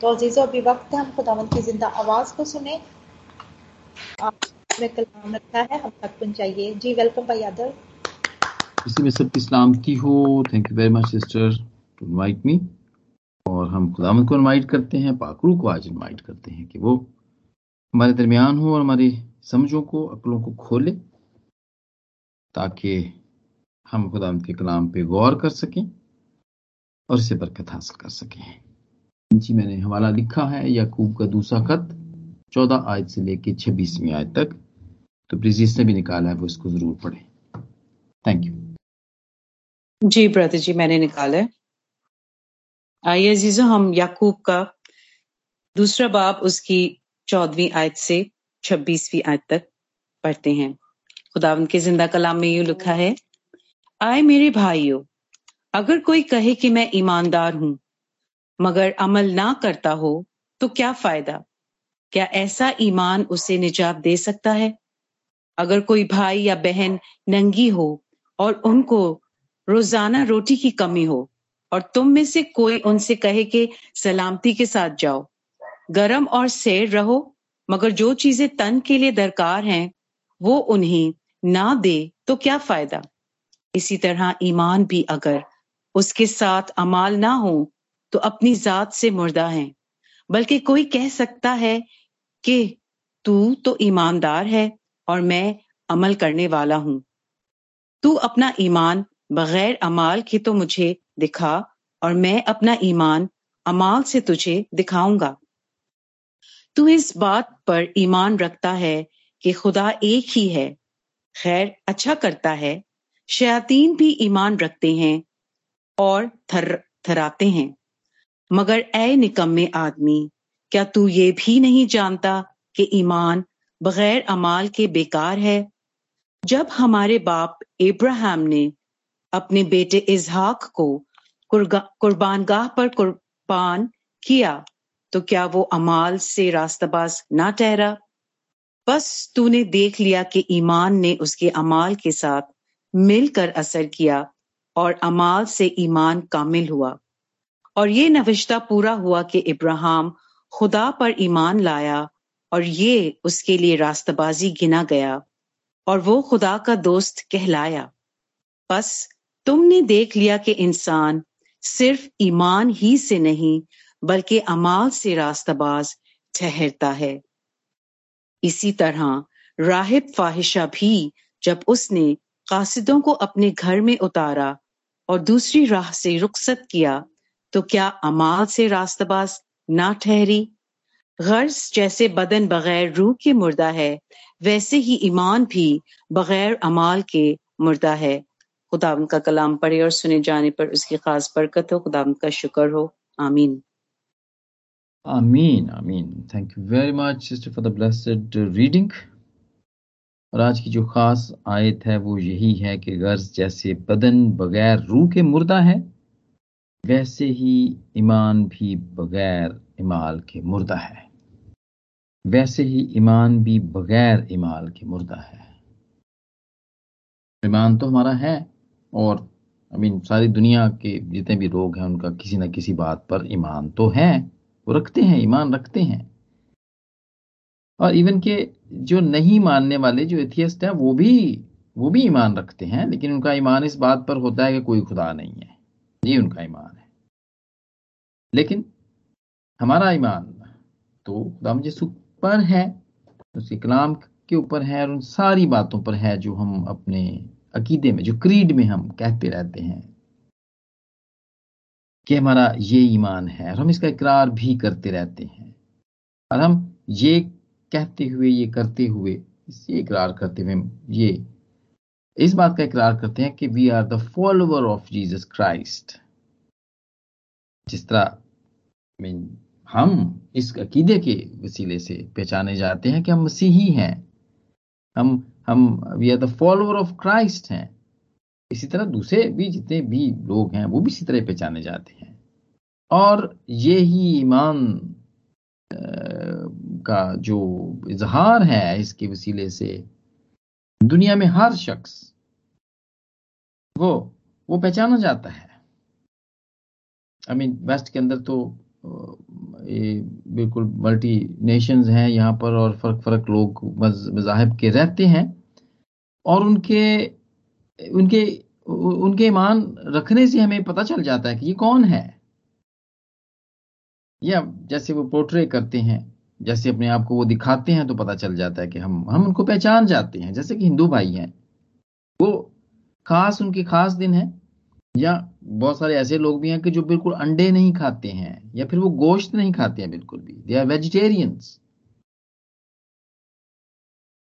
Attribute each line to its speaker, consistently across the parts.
Speaker 1: तो अजीज़ों, अभी वक्त है हम खुदावंत की ज़िंदा आवाज़ को सुने। आपने कलाम रखा है, हम तक पहुंचाइए। जी वेलकम भाई आदर।
Speaker 2: इसी में सबकी सलामती हो। Thank you very much sister to invite me और हम खुदावंत को इनवाइट करते हैं पाकरू को आज इनवाइट करते हैं कि वो हमारे दरमियान हो और हमारी समझों को, अकलों को खोले, ताकि हम खुदा के कलाम पे गौर कर सकें और इसे बरकत हासिल कर सकें। जी, मैंने हवाला लिखा है, याकूब का दूसरा खत, चौदह आयत से लेके छब्बीसवीं आयत तक। तो प्लीज़ जिसने भी निकाला है, वो इसको ज़रूर पढ़े। Thank you
Speaker 3: ji brother ji, मैंने निकाला है। आइए अजीजो, हम याकूब का दूसरा बाब उसकी चौदहवीं आयत से छब्बीसवीं आयत तक पढ़ते हैं। खुदावन के ज़िंदा कलाम में यू लिखा है, आए मेरे भाइयों, अगर कोई कहे कि मैं ईमानदार हूँ मगर अमल ना करता हो तो क्या फ़ायदा? क्या ऐसा ईमान उसे निजात दे सकता है? अगर कोई भाई या बहन नंगी हो और उनको रोज़ाना रोटी की कमी हो और तुम में से कोई उनसे कहे कि सलामती के साथ जाओ, गरम और सेर रहो, मगर जो चीज़ें तन के लिए दरकार हैं, वो उन्हें ना दे तो क्या फ़ायदा? इसी तरह ईमान भी अगर उसके साथ अमाल ना हो तो अपनी जात से मुर्दा है। बल्कि कोई कह सकता है कि तू तो ईमानदार है और मैं अमल करने वाला हूँ। तू अपना ईमान बगैर अमाल के तो मुझे दिखा और मैं अपना ईमान अमाल से तुझे दिखाऊँगा। तू इस बात पर ईमान रखता है कि खुदा एक ही है, खैर अच्छा करता है। शयातीन भी ईमान रखते हैं और थर, थराते हैं। मगर ए निकम्मे आदमी, क्या तू ये भी नहीं जानता कि ईमान बगैर अमाल के बेकार है? जब हमारे बाप इब्राहिम ने अपने बेटे इजहाक को कुर्बानगाह पर कुर्बान किया तो क्या वो अमाल से रास्ताबाज ना ठहरा? बस तूने देख लिया कि ईमान ने उसके अमाल के साथ मिलकर असर किया और अमाल से ईमान कामिल हुआ। और ये नविश्ता पूरा हुआ कि इब्राहिम खुदा पर ईमान लाया और ये उसके लिए रास्तबाजी गिना गया और वो खुदा का दोस्त कहलाया। बस तुमने देख लिया कि इंसान सिर्फ़ ईमान ही से नहीं, बल्कि अमाल से रास्ताबाज ठहरता है। इसी तरह राहिब फाहिशा भी जब उसने कासिदों को अपने घर में उतारा और दूसरी राह से रुखसत किया तो क्या अमाल से रास्तबाज ना ठहरी? गर्ज जैसे बदन बगैर रूह के मुर्दा है, वैसे ही ईमान भी बगैर अमाल के मुर्दा है। खुदा का कलाम पढ़े और सुने जाने पर उसकी खास बरकत हो। खुदा का शुक्र हो। आमीन।
Speaker 2: आमीन आमीन। Thank you very much sister for the blessed reading और आज की जो खास आयत है वो यही है कि गर्ज जैसे बदन बगैर रूह के मुर्दा है। वैसे ही ईमान भी बगैर इमाल के मुर्दा है। वैसे ही ईमान भी बगैर इमाल के मुर्दा है। ईमान तो हमारा है और आई मीन सारी दुनिया के जितने भी लोग हैं, उनका किसी ना किसी बात पर ईमान तो है। वो रखते हैं, ईमान रखते हैं। और इवन के जो नहीं मानने वाले, जो एथियस्ट हैं, वो भी वो भी ईमान रखते हैं, लेकिन उनका ईमान इस बात पर होता है कि कोई खुदा नहीं है। ये उनका ईमान है। लेकिन हमारा ईमान तो खुदा मुझे पर है उसके कलाम के ऊपर है और उन सारी बातों पर है जो हम अपने अकीदे में, जो क्रीड में हम कहते रहते हैं कि हमारा ये ईमान है और हम इसका इकरार भी करते रहते हैं। और हम ये कहते हुए, ये करते हुए ये इकरार करते हुए ये इस बात का इकरार करते हैं कि we are the follower of Jesus Christ जिस तरह मीन हम इस अकीदे के वसीले से पहचाने जाते हैं कि हम मसीही हैं। हम हम we are the follower of Christ हैं। इसी तरह दूसरे भी जितने भी लोग हैं, वो भी इसी तरह पहचाने जाते हैं। और ये ही ईमान का जो इजहार है इसके वसीले से दुनिया में हर शख्स वो वो पहचाना जाता है। आई मीन वेस्ट के अंदर तो ये बिल्कुल मल्टी नेशंस हैं यहाँ पर और फ़र्क फ़र्क लोग मजाहब के रहते हैं और उनके उनके उनके ईमान रखने से हमें पता चल जाता है कि ये कौन है। या जैसे वो पोर्ट्रे करते हैं। जैसे अपने आप को वो दिखाते हैं तो पता चल जाता है कि हम हम उनको पहचान जाते हैं। जैसे कि हिंदू भाई हैं, वो खास उनके खास दिन है, या बहुत सारे ऐसे लोग भी हैं कि जो बिल्कुल अंडे नहीं खाते हैं, या फिर वो गोश्त नहीं खाते हैं बिल्कुल भी। दे आर वेजिटेरियंस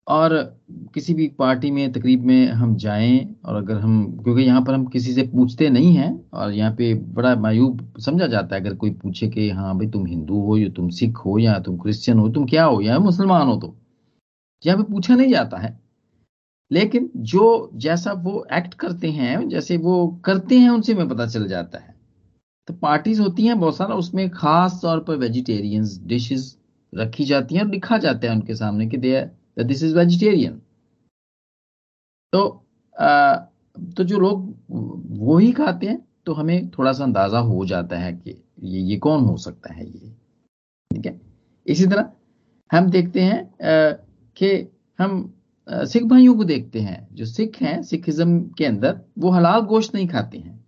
Speaker 2: और किसी भी पार्टी में, तकरीब में हम जाएँ और अगर हम, क्योंकि यहाँ पर हम किसी से पूछते नहीं हैं और यहाँ पे बड़ा मायूब समझा जाता है अगर कोई पूछे कि हाँ भाई तुम हिंदू हो या तुम सिख हो या तुम क्रिश्चियन हो, तुम क्या हो, या मुसलमान हो तो। यहाँ पे पूछा नहीं जाता है। लेकिन जो जैसा वो एक्ट करते हैं, जैसे वो करते हैं, उनसे हमें पता चल जाता है। तो पार्टीज़ होती हैं बहुत सारा, उसमें खास तौर पर वेजिटेरियंस डिशेस रखी जाती हैं और लिखा जाता है उनके सामने कि दे दिस इज़ वेजिटेरियन तो आ, तो जो लोग वो ही खाते हैं तो हमें थोड़ा सा अंदाज़ा हो जाता है कि ये ये कौन हो सकता है ये। ठीक है? इसी तरह हम देखते हैं कि हम सिख भाइयों को देखते हैं। जो सिख हैं सिखिज्म के अंदर वो हलाल गोश्त नहीं खाते हैं।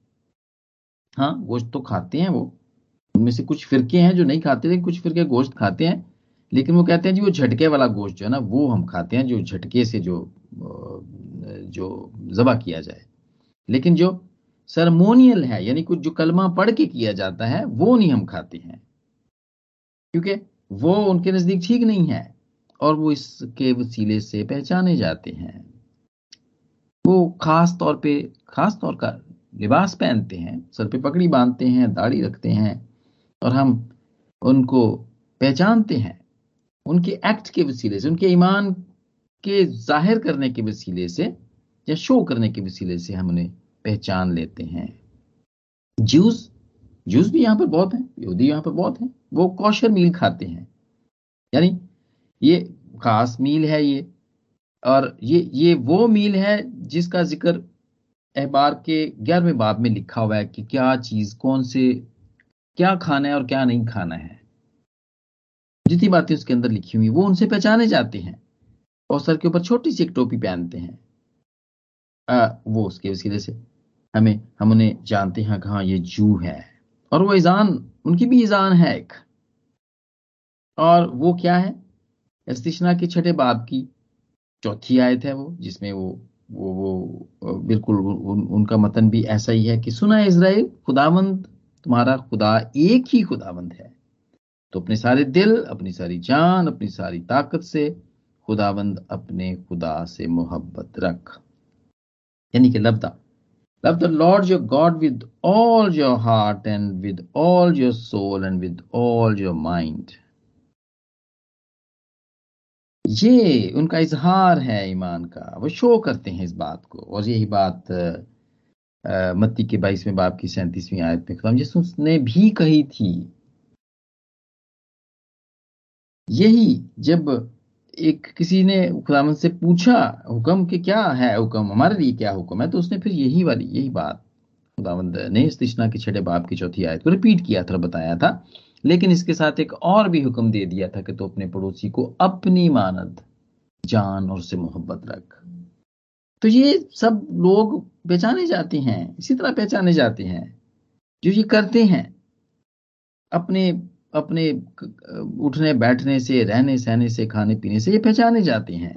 Speaker 2: हाँ गोश्त तो खाते हैं वो। उनमें से कुछ फिरके हैं जो नहीं खाते थे कुछ फिरके गोश्त खाते हैं। लेकिन वो कहते हैं जी, वो झटके वाला गोश्त जो है ना, वो हम खाते हैं जो झटके से जो जो जबा किया जाए। लेकिन जो सरमोनियल है, यानी कुछ जो कलमा पढ़ के किया जाता है, वो नहीं हम खाते हैं। क्योंकि वो उनके नज़दीक ठीक नहीं है और वो इसके वसीले से पहचाने जाते हैं। वो खास तौर पे, खास तौर का लिबास पहनते हैं, सर पे पकड़ी बांधते हैं, दाढ़ी रखते हैं और हम उनको पहचानते हैं। उनके एक्ट के वसीले से, उनके ईमान के ज़ाहिर करने के वसीले से या शो करने के वसीले से हम उन्हें पहचान लेते हैं। जूस जूस भी यहाँ पर बहुत हैं यहूदी यहाँ पर बहुत हैं, वो कौशर मील खाते हैं। यानी ये खास मील है ये, और ये ये वो मील है जिसका ज़िक्र अहबार के ग्यारहवें बाब में लिखा हुआ है कि क्या चीज़, कौन से, क्या खाना है और क्या नहीं खाना है। जितनी बातें उसके अंदर लिखी हुई वो उनसे पहचाने जाते हैं और सर के ऊपर छोटी सी एक टोपी पहनते हैं। आ, वो उसके वसीले से। हमें हम उन्हें जानते हैं कहा ये जू है। और वो ईजान उनकी भी ईजान है एक। और वो क्या है? इस्तिशना के छठे बाब की चौथी आयत है वो जिसमें वो वो वो बिल्कुल उन, उनका मतन भी ऐसा ही है कि सुना इसराइल खुदावंद तुम्हारा खुदा एक ही खुदावंद है। तो अपने सारे दिल, अपनी सारी जान, अपनी सारी ताकत से खुदाबंद अपने खुदा से मोहब्बत रख। यानी कि लबदा love the Lord your God with all your heart and with all your soul and with all your mind. ये उनका इजहार है ईमान का। वो शो करते हैं इस बात को। और यही बात मत्ती के बाईसवें बाप की सैंतीसवीं आयत में खुदाम यसु ने भी कही थी यही जब एक किसी ने खुदाम से पूछा, हुक्म के क्या है हुक्म? हमारे लिए क्या हुक्म है? तो उसने फिर यही वाली, यही बात खुदावंद ने इस के छठे बाप की चौथी आयत को रिपीट किया था बताया था। लेकिन इसके साथ एक और भी हुक्म दे दिया था कि तो अपने पड़ोसी को अपनी मानद, जान और उससे मोहब्बत रख। तो ये सब लोग पहचाने जाते हैं, इसी तरह पहचाने जाते हैं। जो ये करते हैं, अपने अपने उठने, बैठने से, रहने, सहने से, खाने, पीने से ये पहचाने जाते हैं।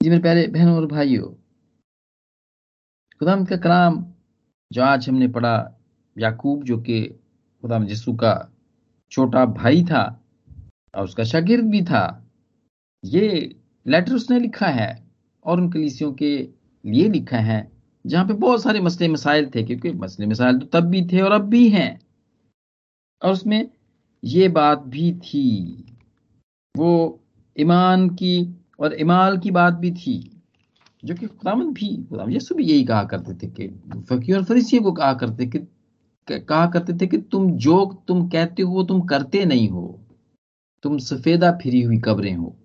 Speaker 2: जी मेरे प्यारे बहनों और भाइयों खुदा का कलाम जो आज हमने पढ़ा, याकूब जो कि खुदा यसु का छोटा भाई था और उसका शागिर्द भी था, ये लेटर उसने लिखा है और उन कलीसियों के लिए लिखा है। जहाँ पे बहुत सारे मसले मसाइल थे क्योंकि मसले मसाइल तो तब भी थे और अब भी हैं। और उसमें ये बात भी थी वो ईमान की और इमाल की बात भी थी जो कि खुदामंद भी खुदाम यसु भी यही कहा करते थे कि फकीर और फरीसियों को कहा करते कि कहा करते थे कि तुम जो तुम कहते हो तुम करते नहीं हो। तुम सफेदा फिरी हुई कब्रें हो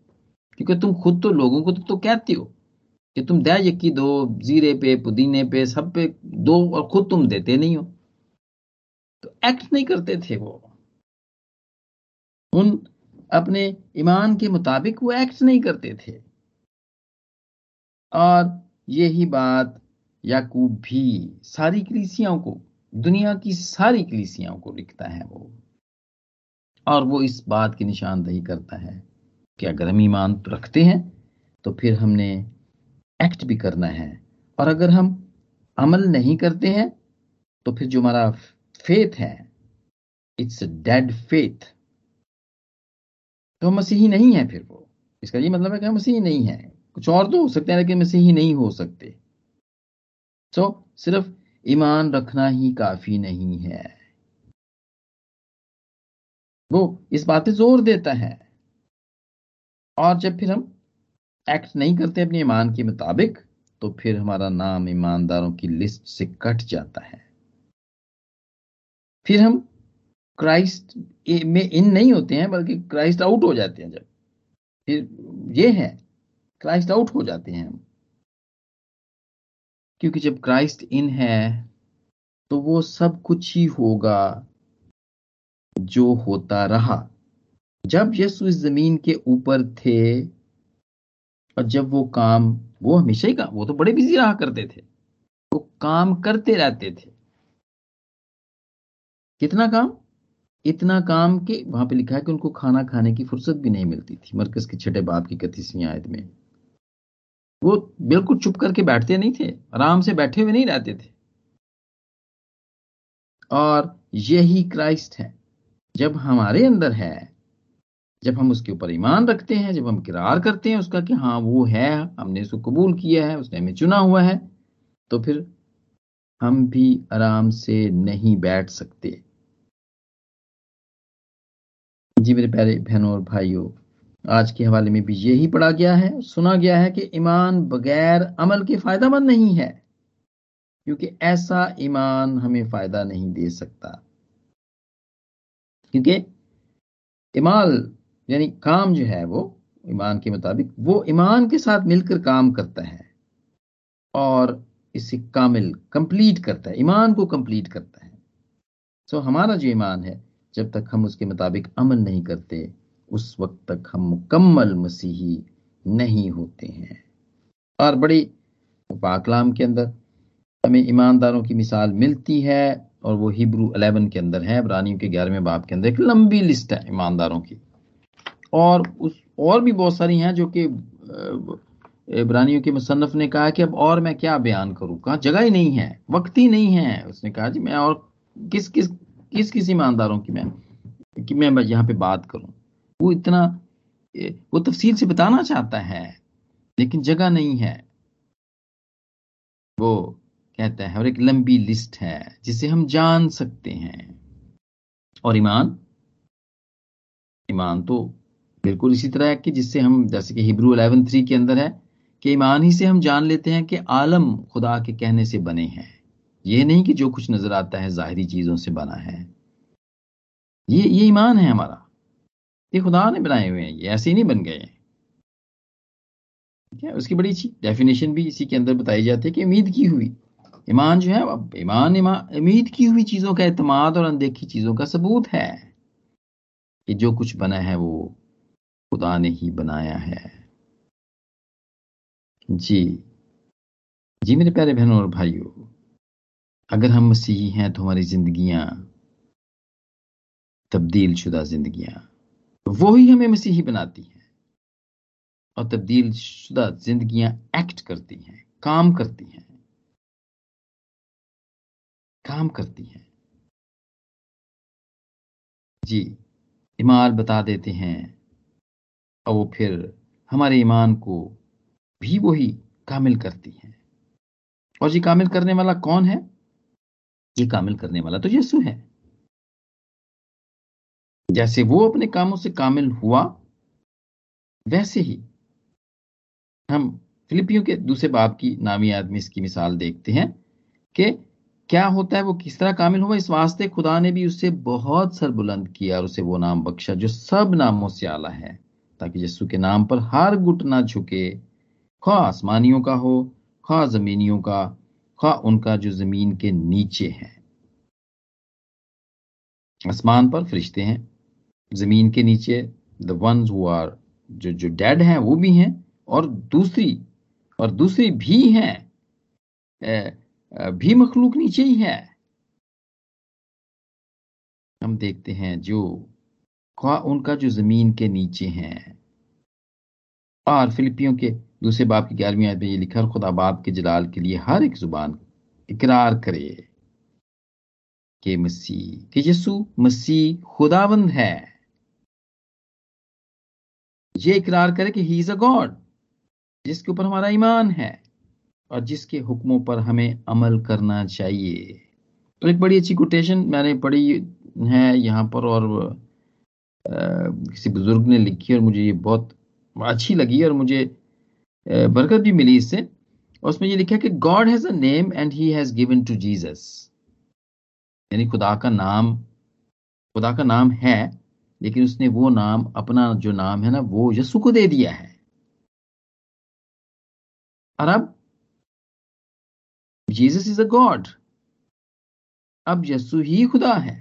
Speaker 2: क्योंकि तुम खुद तो लोगों को तो, तो कहते हो। कि तुम दया यकी दो, जीरे पे, पुदीने पे, सब पे दो और खुद तुम देते नहीं हो। तो एक्ट नहीं करते थे वो। उन अपने ईमान के मुताबिक वो एक्ट नहीं करते थे। और यही बात याकूब भी सारी कलीसियाओं को, दुनिया की सारी कलीसियाओं को लिखता है वो। और वो इस बात की निशानदही करता है कि अगर हम ईमान रखते हैं तो फिर हमने एक्ट भी करना है। और अगर हम अमल नहीं करते हैं तो फिर जो हमारा फेथ है इट्स डेड फेथ तो मसीही नहीं है फिर वो। इसका ये मतलब है कि मसीही नहीं है। कुछ और तो हो सकते हैं लेकिन मसीही नहीं हो सकते। सो so, सिर्फ़ ईमान रखना ही काफ़ी नहीं है। वो इस बात पे ज़ोर देता है। और जब फिर हम एक्ट नहीं करते अपने ईमान के मुताबिक तो फिर हमारा नाम ईमानदारों की लिस्ट से कट जाता है। फिर हम क्राइस्ट में इन नहीं होते हैं, बल्कि क्राइस्ट आउट हो जाते हैं जब। फिर ये है, क्राइस्ट आउट हो जाते हैं हम। क्योंकि जब क्राइस्ट इन है तो वो सब कुछ ही होगा जो होता रहा। जब यीशु इस ज़मीन के ऊपर थे और जब वो काम, वो हमेशा ही काम, वो तो बड़े बिज़ी रहा करते थे। वो काम करते रहते थे। कितना काम? इतना काम कि वहाँ पे लिखा है कि उनको खाना खाने की फुर्सत भी नहीं मिलती थी, मरकज के छठे बाप की कथीसवीं आयत में। वो बिल्कुल चुप करके बैठते नहीं थे, आराम से बैठे हुए नहीं रहते थे। और यही क्राइस्ट है। जब हमारे अंदर है जब हम उसके ऊपर ईमान रखते हैं, जब हम किरार करते हैं उसका कि हाँ वो है, हमने उसको कबूल किया है, उसने हमें चुना हुआ है तो फिर हम भी आराम से नहीं बैठ सकते। जी मेरे प्यारे बहनों और भाइयों, आज के हवाले में भी यही पढ़ा गया है, सुना गया है कि ईमान बगैर अमल के फायदामंद नहीं है, क्योंकि ऐसा ईमान हमें फ़ायदा नहीं दे सकता। क्योंकि इमाल यानी काम जो है वो, ईमान के मुताबिक, वो ईमान के साथ मिलकर काम करता है और इसे कामिल कंप्लीट करता है, ईमान को कंप्लीट करता है। सो हमारा जो ईमान है, जब तक हम उसके मुताबिक अमल नहीं करते, उस वक्त तक हम मुकम्मल मसीही नहीं होते हैं। और बड़ी पाकलाम के अंदर हमें ईमानदारों की मिसाल मिलती है और वो हिब्रू अलेवन के अंदर है ब्रानियों के ग्यारहवें बाप के अंदर एक लंबी लिस्ट है ईमानदारों की। और उस, और भी बहुत सारी हैं जो कि इब्रानियों के मुसन्फ ने कहा कि अब और मैं क्या बयान करूँ? कहा, जगह ही नहीं है, वक्त ही नहीं है। उसने कहा, जी, मैं और किस किस किस किस ईमानदारों की मैं, कि मैं यहाँ पे बात करूँ? वो इतना वो तफसील से बताना चाहता है, लेकिन जगह नहीं है। वो कहता है, और एक लंबी लिस्ट है, जिसे हम जान सकते हैं। और ईमान? ईमान तो बिल्कुल इसी तरह है कि जिससे हम, जैसे कि हिब्रू अलेवन थ्री के अंदर है, कि ईमान ही से हम जान लेते हैं कि आलम खुदा के कहने से बने हैं। ये नहीं कि जो कुछ नज़र आता है जाहिरी चीज़ों से बना है। ये ये ईमान है हमारा ये खुदा ने बनाए हुए हैं, ये ऐसे ही नहीं बन गए ठीक है, उसकी बड़ी अच्छी डेफिनेशन भी इसी के अंदर बताई जाती है कि उम्मीद की हुई। ईमान जो है ईमान, उम्मीद की हुई चीज़ों का एतमाद और अनदेखी चीज़ों का सबूत है कि जो कुछ बना है वो खुदा ने ही बनाया है। जी। जी मेरे प्यारे बहनों और भाइयों, अगर हम मसीही हैं तो हमारी जिंदगियाँ तब्दील शुदा जिंदगियाँ, वो ही हमें मसीही बनाती हैं। और तब्दील शुदा जिंदगियाँ एक्ट करती हैं, काम करती हैं। काम करती हैं। जी, ईमान बता देते हैं। और वो फिर हमारे ईमान को भी वही कामिल करती हैं। और ये कामिल करने वाला कौन है? ये कामिल करने वाला तो यीशु है। जैसे वो अपने कामों से कामिल हुआ, वैसे ही हम फिलिपियों के दूसरे बाप की नामी आदमी इसकी मिसाल देखते हैं कि क्या होता है, वो किस तरह कामिल हुआ। इस वास्ते खुदा ने भी उससे बहुत सर बुलंद किया और उसे वो नाम बख्शा जो सब नामों से आला है। ताकि यस्सु के नाम पर हर गुट ना झुके। खा आसमानियों का हो, खा जमीनियों का, खा उनका जो ज़मीन के नीचे है। आसमान पर फरिश्ते हैं, ज़मीन के नीचे द वंस हु आर जो जो डेड हैं, वो भी हैं, और दूसरी और दूसरी भी हैं भी मखलूक नीचे ही है। हम देखते हैं जो उनका जो ज़मीन के नीचे हैं। और फिलिपियों के दूसरे बाप की ग्यारहवीं आयत में ये लिखा, और खुदा बाप के जलाल के लिए हर एक ज़ुबान इकरार करे कि मसीह, कि यसु मसीह खुदाबंद है। ये इकरार करे कि ही इज़ अ गॉड जिसके ऊपर हमारा ईमान है, और जिसके हुक्मों पर हमें अमल करना चाहिए। तो एक बड़ी अच्छी कोटेशन मैंने पढ़ी है यहाँ पर, और किसी बुज़ुर्ग ने लिखी और मुझे ये बहुत अच्छी लगी और मुझे बरकत भी मिली इससे। और उसमें ये लिखा कि God has a name and he has given to Jesus यानी खुदा का नाम, खुदा का नाम है, लेकिन उसने वो नाम, अपना जो नाम है ना, वो यसु को दे दिया है। और अब जीसस इज़ अ गॉड अब यसु ही खुदा है,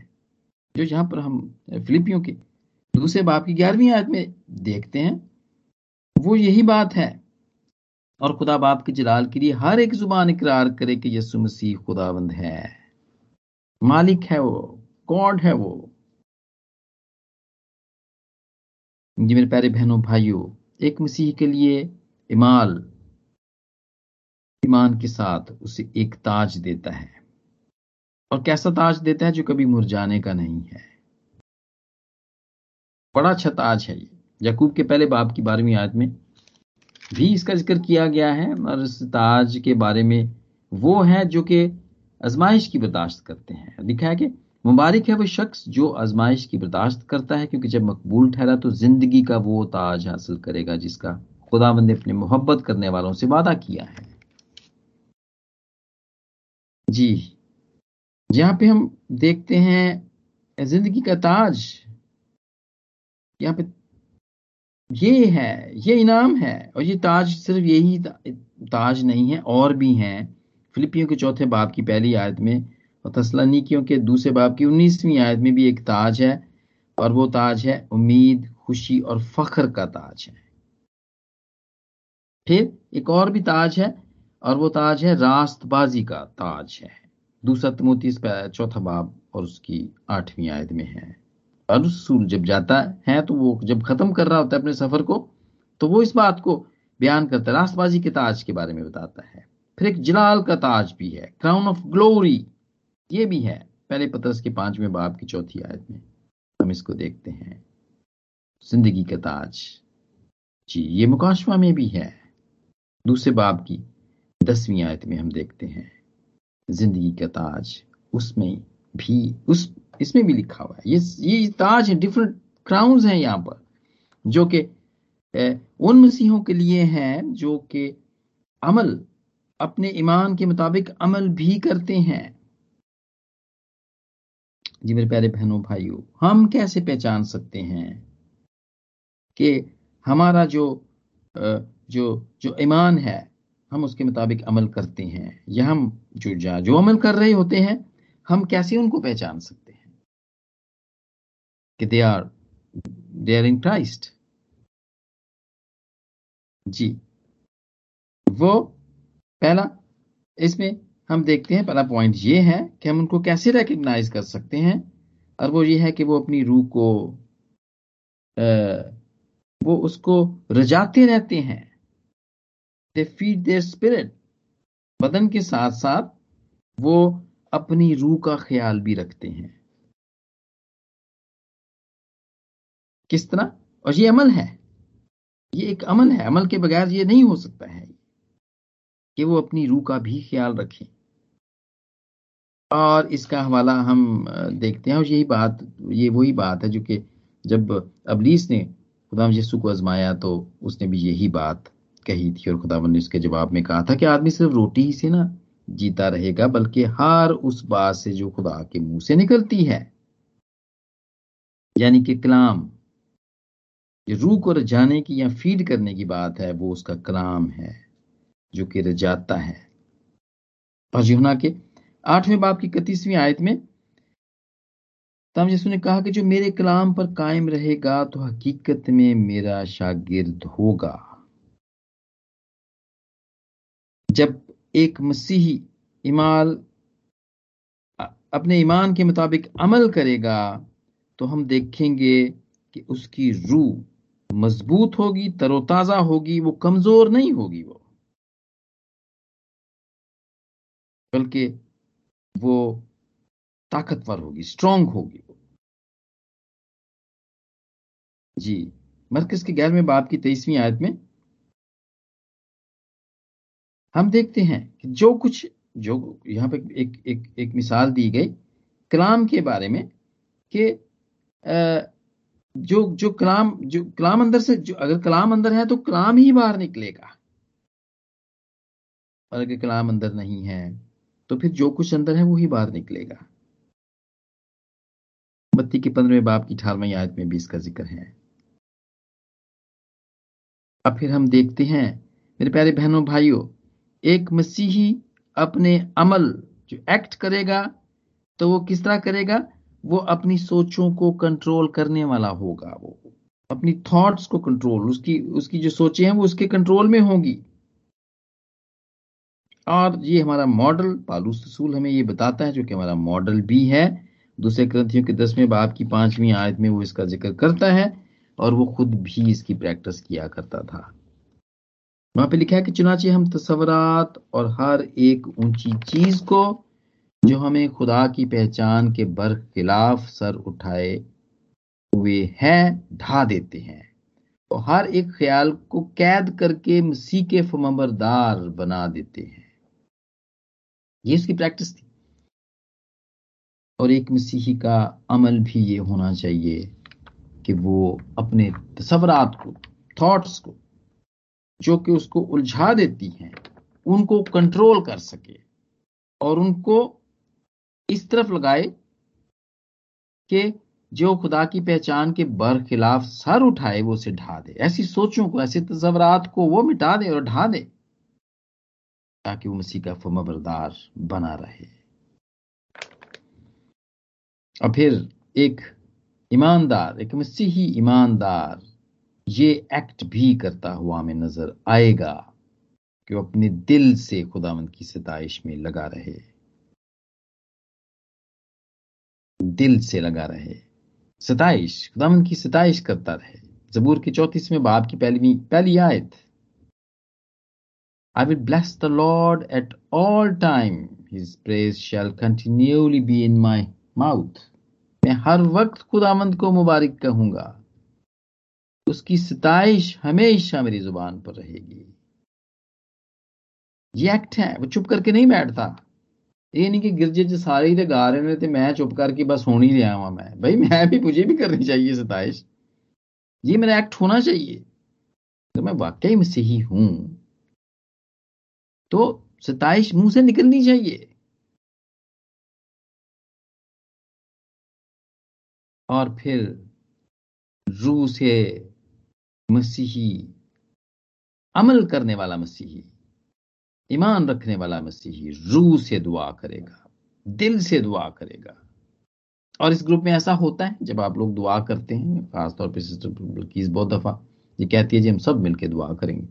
Speaker 2: जो यहाँ पर हम, फिलिपियों के दूसरे बाप की ग्यारहवीं आयत में देखते हैं, वो यही बात है। और खुदा बाप के जलाल के लिए हर एक ज़ुबान इकरार करे कि यसु मसीह खुदाबंद है। मालिक है वो, गॉड है वो। जी मेरे प्यारे बहनों, भाइयों, एक मसीह के लिए इमाल, ईमान के साथ उसे एक ताज देता है। और कैसा ताज देता है जो कभी मुरझाने का नहीं है? बड़ा अच्छा ताज है ये। यकूब के पहले बाप की बारहवीं आयत में भी इसका ज़िक्र किया गया है और ताज के बारे में वो है जो कि आजमाइश की बर्दाश्त करते हैं। लिखा है कि मुबारक है वो शख्स जो आजमाइश की बर्दाश्त करता है, क्योंकि जब मकबूल ठहरा तो ज़िंदगी का वो ताज हासिल करेगा जिसका खुदाबंद ने अपने मोहब्बत करने वालों से वादा किया है। जी, यहाँ पे हम देखते हैं ज़िंदगी का ताज। यहाँ पे ये है, ये इनाम है और ये ताज सिर्फ़ यही ताज नहीं है, और भी हैं। फिलिपियों के चौथे बाप की पहली आयत में और तसलानिकियों के दूसरे बाप की उन्नीसवीं आयत में भी एक ताज है और वो ताज है उम्मीद, खुशी और फख्र का ताज है। फिर एक और भी ताज है और वो ताज है रास्तबाजी का ताज है। दूसरा तमोती चौथा बाब और उसकी आठवीं आयत में है। रसूल जब जाता है तो वो जब खत्म कर रहा होता है अपने सफ़र को तो वो इस बात को बयान करता है रास्तबाजी के ताज के बारे में बताता है। फिर एक जलाल का ताज भी है क्राउन ऑफ़ ग्लोरी ये भी है, पहले पतरस के पाँचवें बाब की चौथी आयत में। हम इसको देखते हैं। ज़िंदगी का ताज। जी, ये मुकाशवा में भी है। दूसरे बाब की दसवीं आयत में हम देखते हैं। ज़िंदगी का ताज, उसमें भी, उस इसमें भी लिखा हुआ है। ये ये ताज है डिफरेंट क्राउन हैं यहाँ पर, जो कि उन मसीहों के लिए हैं, जो कि अमल, अपने ईमान के मुताबिक अमल भी करते हैं। जी मेरे प्यारे बहनों, भाइयों, हम कैसे पहचान सकते हैं कि हमारा जो जो जो ईमान है, हम उसके मुताबिक अमल करते हैं? या हम जो, जा अमल कर रहे होते हैं, हम कैसे उनको पहचान सकते कि they are they are in Christ ji. वो पहला इसमें हम देखते हैं पहला पॉइंट ये है कि हम उनको कैसे रिकग्नाइज कर सकते हैं और वो ये है कि वो अपनी रूह को आ, वो उसको रजाते रहते हैं। दे फ़ीड देयर स्पिरिट बदन के साथ साथ वो अपनी रूह का ख्याल भी रखते हैं। किस तरह? और ये अमल है। ये एक अमल है। अमल के बगैर ये नहीं हो सकता है कि वो अपनी रूह का भी ख्याल रखें। और इसका हवाला हम देखते हैं। और यही बात, ये वही बात है जो कि जब अबलीस ने खुदाम यीशु को आजमाया तो उसने भी यही बात कही थी और खुदावन ने उसके जवाब में कहा था कि आदमी सिर्फ़ रोटी ही से ना जीता रहेगा, बल्कि हर उस बात से जो खुदा के मुँह से निकलती है। यानी कि कलाम। ये रूह को रजाने की या फ़ीड करने की बात है, वो उसका कलाम है, जो कि रजाता है। और युना के आठवें बाप की इकतीसवीं आयत में तब यीशु ने कहा कि जो मेरे कलाम पर कायम रहेगा तो हकीकत में मेरा शागिर्द होगा। जब एक मसीही ईमान अपने ईमान के मुताबिक अमल करेगा तो हम देखेंगे कि उसकी रूह मज़बूत होगी, तरोताजा होगी, वो कमज़ोर नहीं होगी वो। बल्कि वो ताकतवर होगी स्ट्रांग होगी वो। जी, मरकज के ग्यारहवें बाप की तेईसवीं आयत में हम देखते हैं कि जो कुछ, जो यहाँ पे एक एक एक मिसाल दी गई, कलाम के बारे में कि जो जो कलाम जो कलाम अंदर से, जो अगर कलाम अंदर है तो कलाम ही बाहर निकलेगा। और अगर कलाम अंदर नहीं है तो फिर जो कुछ अंदर है वो ही बाहर निकलेगा। बत्ती के पंद्रहवें बाप की अठारहवीं आयत में भी इसका ज़िक्र है। अब फिर हम देखते हैं, मेरे प्यारे बहनों, भाइयों, एक मसीही अपने अमल जो एक्ट करेगा तो वो किस तरह करेगा? वो अपनी सोचों को कंट्रोल करने वाला होगा वो। अपनी थॉट्स को कंट्रोल उसकी उसकी जो सोचे हैं वो उसके कंट्रोल में होंगी। और ये हमारा मॉडल पालूस रसूल हमें ये बताता है, जो कि हमारा मॉडल भी है। दूसरे ग्रंथियों के दसवें बाप की पांचवी आयत में वो इसका ज़िक्र करता है, और वो खुद भी इसकी प्रैक्टिस किया करता था। वहाँ पे लिखा है कि चुनाचे हम तस्वरात और हर एक ऊँची चीज़ को जो हमें खुदा की पहचान के बर खिलाफ सर उठाए हुए हैं, ढा देते हैं। और हर एक ख्याल को कैद करके मसीह के फमबरदार बना देते हैं। ये इसकी प्रैक्टिस थी। और एक मसीही का अमल भी ये होना चाहिए कि वो अपने तस्वरात को थॉट्स को, जो कि उसको उलझा देती हैं, उनको कंट्रोल कर सके और उनको इस तरफ़ लगाए कि जो खुदा की पहचान के बर खिलाफ सर उठाए, वो उसे ढा दे। ऐसी सोचों को, ऐसे तस्वरात को वो मिटा दे और ढा दे, ताकि वो मसीह का फमबरदार बना रहे। और फिर एक ईमानदार, एक मसीही ईमानदार ये एक्ट भी करता हुआ हमें नज़र आएगा कि वो अपने दिल से खुदावंद की सताइश में लगा रहे। दिल से लगा रहे। सताइश, खुदावंद की सताइश करता रहे। जबूर की चौतीसवें बाप की पहली पहली आयत। I will bless the Lord at all time. His praise shall continually be in my mouth मैं हर वक्त खुदामंद को मुबारक कहूँगा। उसकी सताइश हमेशा मेरी ज़ुबान पर रहेगी। ये एक्ट है, वो चुप करके नहीं बैठता। ये नहीं कि गिरजे च सारे ही गा रहे ने तो मैं चुप करके बस होनी रहा हुआ मैं भाई मैं भी मुझे भी करनी चाहिए सताइश ये मेरा एक्ट होना चाहिए अगर मैं वाकई में सही हूँ तो सताइश मुँह से निकलनी चाहिए और फिर रू से मसीही अमल करने वाला मसीही ईमान रखने वाला मसीही रू से दुआ करेगा, दिल से दुआ करेगा। और इस ग्रुप में ऐसा होता है, जब आप लोग दुआ करते हैं, खासतौर पर सिस्टर बल्कीस बहुत दफ़ा ये कहती है जी, हम सब मिलकर दुआ करेंगे।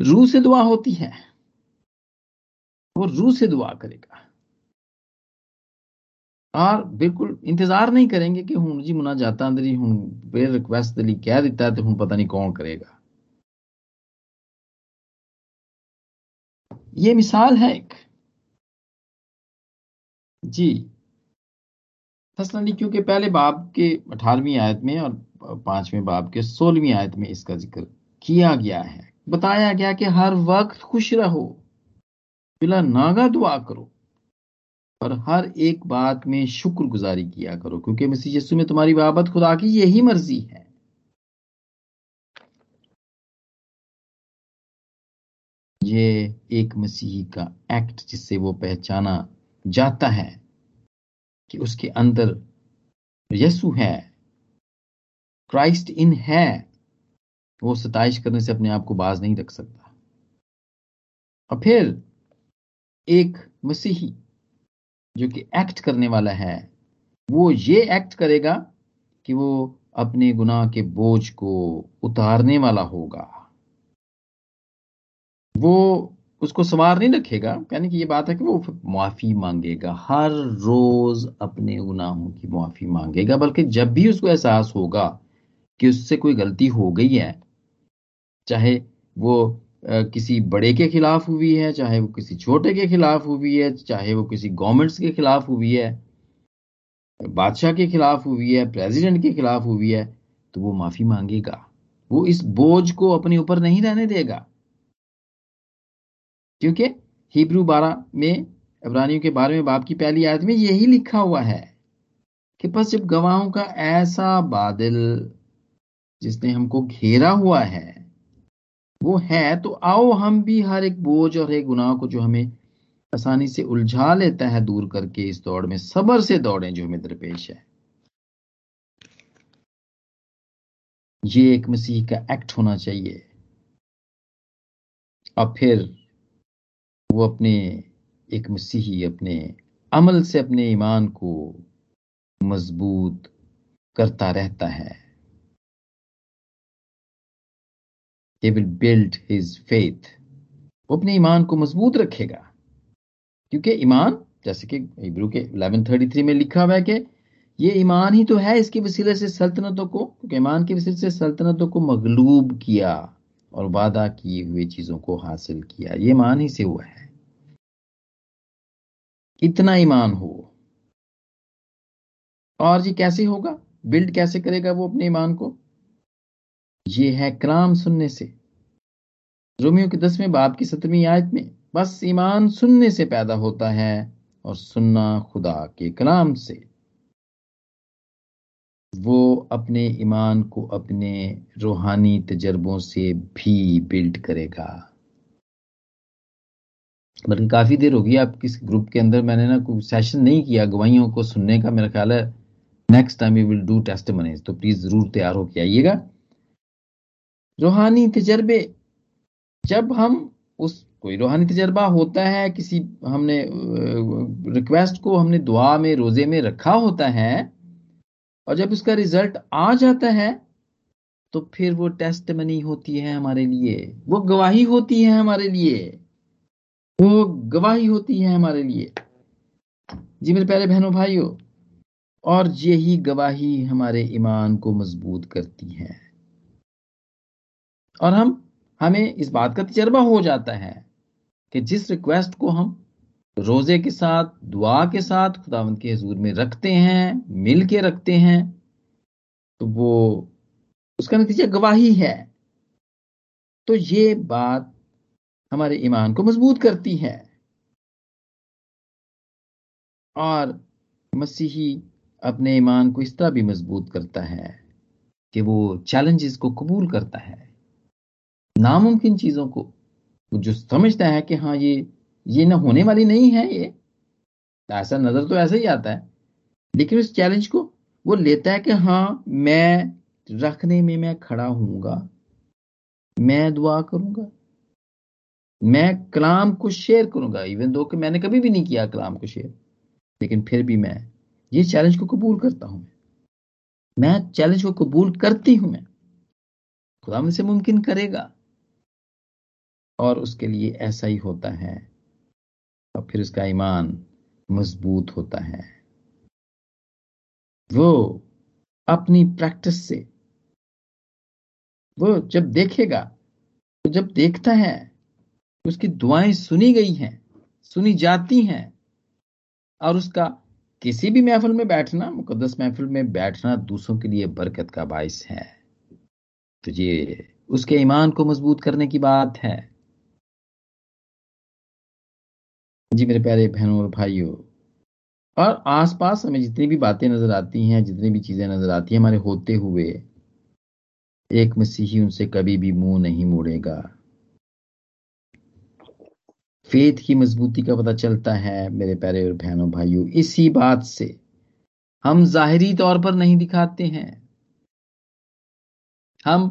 Speaker 2: रू से दुआ होती है, वो रू से दुआ करेगा। और बिल्कुल इंतज़ार नहीं करेंगे कि हूँ जी मुना जाता अंदर ही हूँ बेर रिक्वेस्ट दली कह दिता है तो हूँ पता नहीं कौन करेगा। ये मिसाल है एक। जी। फसलनी क्योंकि पहले बाब के अठारहवीं आयत में और पाँचवें बाब के सोलहवीं आयत में इसका ज़िक्र किया गया है। बताया गया कि हर वक्त खुश रहो, बिला नागा दुआ करो, और हर एक बात में शुक्रगुजारी किया करो, क्योंकि मसीह यस्सु में तुम्हारी बाबत खुदा की यही मर्ज़ी है। ये एक मसीही का एक्ट जिससे वो पहचाना जाता है कि उसके अंदर यसु है, क्राइस्ट इन है, वो सताइश करने से अपने आप को बाज नहीं रख सकता। और फिर एक मसीही जो कि एक्ट करने वाला है, वो ये एक्ट करेगा कि वो अपने गुनाह के बोझ को उतारने वाला होगा। वो उसको सवार नहीं रखेगा। कहने की ये बात है कि वो माफ़ी मांगेगा। हर रोज अपने गुनाहों की माफ़ी मांगेगा, बल्कि जब भी उसको एहसास होगा कि उससे कोई गलती हो गई है, चाहे वो किसी बड़े के खिलाफ हुई है, चाहे वो किसी छोटे के खिलाफ हुई है, चाहे वो किसी गवर्नमेंट्स के खिलाफ हुई है, बादशाह के खिलाफ हुई है, प्रेसिडेंट के खिलाफ हुई है तो वो माफ़ी मांगेगा। वो इस बोझ को अपने ऊपर नहीं रहने देगा। क्योंकि हिब्रू बारह में, इब्रानियों के बारे में बाप की पहली आयत में यही लिखा हुआ है कि बस जब गवाहों का ऐसा बादल जिसने हमको घेरा हुआ है, वो है तो आओ हम भी हर एक बोझ और एक गुनाह को जो हमें आसानी से उलझा लेता है दूर करके इस दौड़ में, सबर से दौड़े जो हमें दरपेश है। ये एक मसीह का एक्ट होना चाहिए। और फिर वो अपने एक मसीही, अपने अमल से अपने ईमान को मज़बूत करता रहता है। He will build his faith. वो अपने ईमान को मज़बूत रखेगा। क्योंकि ईमान, जैसे कि इब्रू के 1133 में लिखा हुआ है कि ये ईमान ही तो है इसके वसीले से सल्तनतों को, क्योंकि ईमान के वसीले से सल्तनतों को मगलूब किया। और वादा किए हुए चीज़ों को हासिल किया। ये ईमान ही से हुआ है। इतना ईमान हो? और ये कैसे होगा? बिल्ड कैसे करेगा वो अपने ईमान को? ये है कलाम सुनने से। रोमियो के दसवें बाप की सत्रहवीं आयत में बस ईमान सुनने से पैदा होता है और सुनना खुदा के कलाम से। वो अपने ईमान को अपने रूहानी तजर्बों से भी बिल्ड करेगा। बल्कि काफ़ी देर होगी, आप किस ग्रुप के अंदर मैंने ना कोई सेशन नहीं किया गवाहियों को सुनने का। मेरा ख्याल है next time you will do test तो प्लीज़ ज़रूर तैयार होकर आइएगा। रूहानी तजर्बे, जब हम उस, कोई रूहानी तजर्बा होता है, किसी हमने रिक्वेस्ट को हमने दुआ में, रोज़े में रखा होता है और जब उसका रिज़ल्ट आ जाता है तो फिर वो टेस्ट मनी होती है हमारे लिए। वो गवाही होती है हमारे लिए। वो गवाही होती है हमारे लिए। जी मेरे प्यारे बहनों, भाइयों, और यही गवाही हमारे ईमान को मज़बूत करती है। और हम, हमें इस बात का तजर्बा हो जाता है कि जिस रिक्वेस्ट को हम रोज़े के साथ, दुआ के साथ खुदावंत के हजूर में रखते हैं, मिल के रखते हैं तो वो, उसका नतीजा गवाही है। तो ये बात हमारे ईमान को मज़बूत करती है। और मसीही अपने ईमान को इस तरह भी मज़बूत करता है कि वो चैलेंजेस को कबूल करता है। नामुमकिन चीज़ों को जो समझता है कि हाँ ये ये ना होने वाली नहीं है ये। ऐसा नज़र तो ऐसा ही आता है। लेकिन उस चैलेंज को वो लेता है कि हाँ मैं रखने में मैं खड़ा हूँगा मैं दुआ करूँगा। मैं कलाम को शेयर करूँगा। इवन दो कि मैंने कभी भी नहीं किया कलाम को शेयर। लेकिन फिर भी मैं ये चैलेंज को कबूल करता हूँ। मैं चैलेंज को कबूल करती हूँ मैं। खुदा से मुमकिन करेगा। और उसके लिए ऐसा ही होता है। और फिर उसका ईमान मज़बूत होता है। वो अपनी प्रैक्टिस से, वो जब देखेगा तो जब देखता है उसकी दुआएँ सुनी गई हैं, सुनी जाती हैं, और उसका किसी भी महफिल में बैठना मुकदस महफिल में बैठना दूसरों के लिए बरकत का बायस है। तो ये उसके ईमान को मज़बूत करने की बात है। जी मेरे प्यारे बहनों और भाइयों, और आसपास हमें जितनी भी बातें नज़र आती हैं, जितनी भी चीज़ें नज़र आती हैं, हमारे होते हुए, एक मसीही उनसे कभी भी मुँह नहीं मोड़ेगा। फेथ की मजबूती का पता चलता है मेरे प्यारे और बहनों भाइयों, इसी बात से हम जाहिरी तौर पर नहीं दिखाते हैं। हम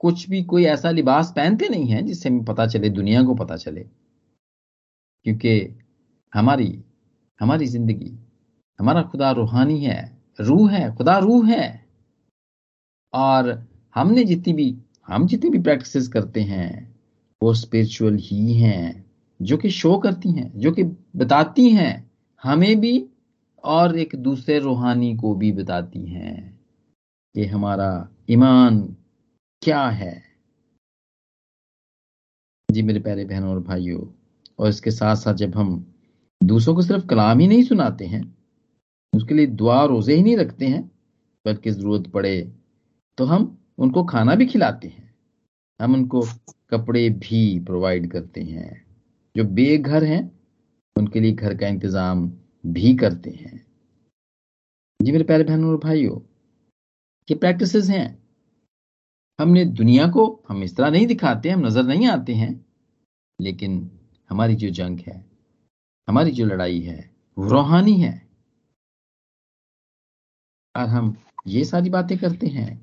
Speaker 2: कुछ भी कोई ऐसा लिबास पहनते नहीं है जिससे हमें पता चले, दुनिया को पता चले, क्योंकि हमारी हमारी ज़िंदगी, हमारा खुदा रूहानी है, रूह है, खुदा रूह है। और हमने जितनी भी, हम जितनी भी प्रैक्टिस करते हैं, वो स्पिरिचुअल ही हैं, जो कि शो करती हैं, जो कि बताती हैं, हमें भी और एक दूसरे रूहानी को भी बताती हैं कि हमारा ईमान क्या है। जी मेरे प्यारे बहनों और भाइयों, और इसके साथ साथ जब हम दूसरों को सिर्फ़ कलाम ही नहीं सुनाते हैं। उसके लिए दुआ रोज़े ही नहीं रखते हैं, बल्कि ज़रूरत पड़े तो हम उनको खाना भी खिलाते हैं। हम उनको कपड़े भी प्रोवाइड करते हैं। जो बेघर हैं, उनके लिए घर का इंतज़ाम भी करते हैं। जी मेरे प्यारे बहनों और भाइयों, ये प्रैक्टिसेस हैं। हमने दुनिया को हम इस तरह नहीं दिखाते, हम नज़र नहीं आते हैं, लेकिन हमारी जो जंग है हमारी जो लड़ाई है, वो रूहानी है। और हम ये सारी बातें करते हैं,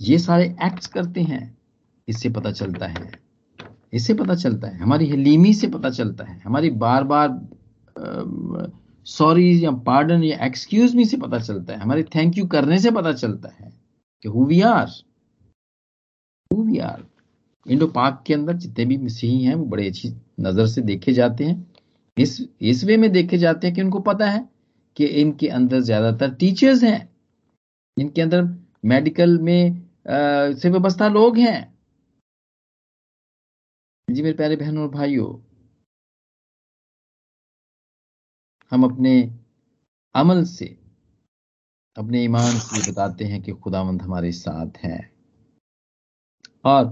Speaker 2: ये सारे एक्ट्स करते हैं, इससे पता चलता है। इससे पता चलता है, हमारी हलीमी से पता चलता है। हमारी बार बार सॉरी या पार्डन या एक्सक्यूज मी से पता चलता है। हमारे थैंक यू करने से पता चलता है कि who we are who we are Indo Pak के अंदर जितने भी मसीही हैं, वो बड़े अच्छी नज़र से देखे जाते हैं। इस इस वे में देखे जाते हैं कि उनको पता है कि इनके अंदर ज़्यादातर टीचर्स हैं। इनके अंदर मेडिकल में से व्यवस्था लोग हैं। जी मेरे प्यारे बहनों और भाइयों, हम अपने अमल से, अपने ईमान से बताते हैं कि खुदावंद हमारे साथ है। और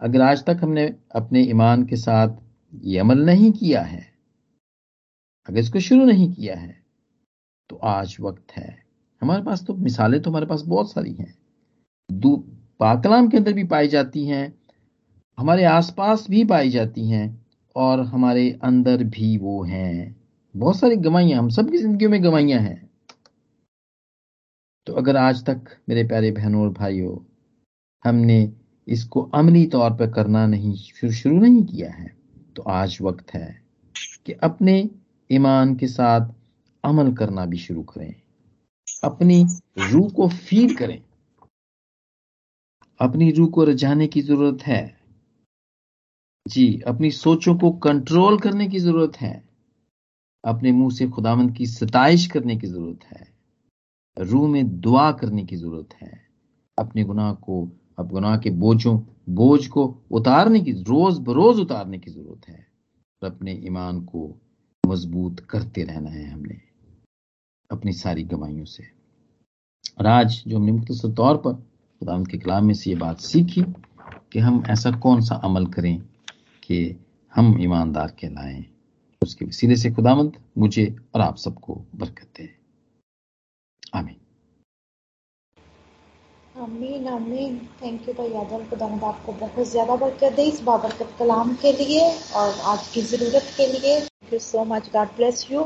Speaker 2: अगर आज तक हमने अपने ईमान के साथ ये अमल नहीं किया है अगर इसको शुरू नहीं किया है तो आज वक्त है। हमारे पास तो मिसालें तो हमारे पास बहुत सारी हैं। पाकलाम के अंदर भी पाई जाती हैं, हमारे आसपास भी पाई जाती हैं, और हमारे अंदर भी वो हैं। बहुत सारी गवाइयाँ हम सबकी ज़िंदगी में गवाइयाँ हैं। तो अगर आज तक मेरे प्यारे बहनों और भाइयों, हमने इसको अमली तौर पर करना नहीं शुरू नहीं किया है तो आज वक्त है कि अपने ईमान के साथ अमल करना भी शुरू करें। अपनी रूह को फ़ीड करें। अपनी रूह को रजाने की ज़रूरत है। जी, अपनी सोचों को कंट्रोल करने की ज़रूरत है। अपने मुँह से खुदावंत की सताइश करने की ज़रूरत है। रूह में दुआ करने की ज़रूरत है। अपने गुनाह को, अब गुनाह के बोझों, बोझ को उतारने की, रोज बरोज उतारने की ज़रूरत है। और अपने ईमान को मज़बूत करते रहना है हमने अपनी सारी गवाइयों से। और आज जो हमने मुख्तर तौर पर खुदावंत के कलाम में से ये बात सीखी कि हम ऐसा कौन सा अमल करें कि हम ईमानदार कहलाएँ, उसके वसीले से खुदामंद मुझे और आप सबको बरकत दे। आमीन।
Speaker 1: आमीन आमीन। थैंक यू भाई आदम खुदामंद आपको बहुत ज़्यादा बरकत दे इस बाबरकत कलाम के लिए और आज की ज़रूरत के लिए। Thank you so much God bless you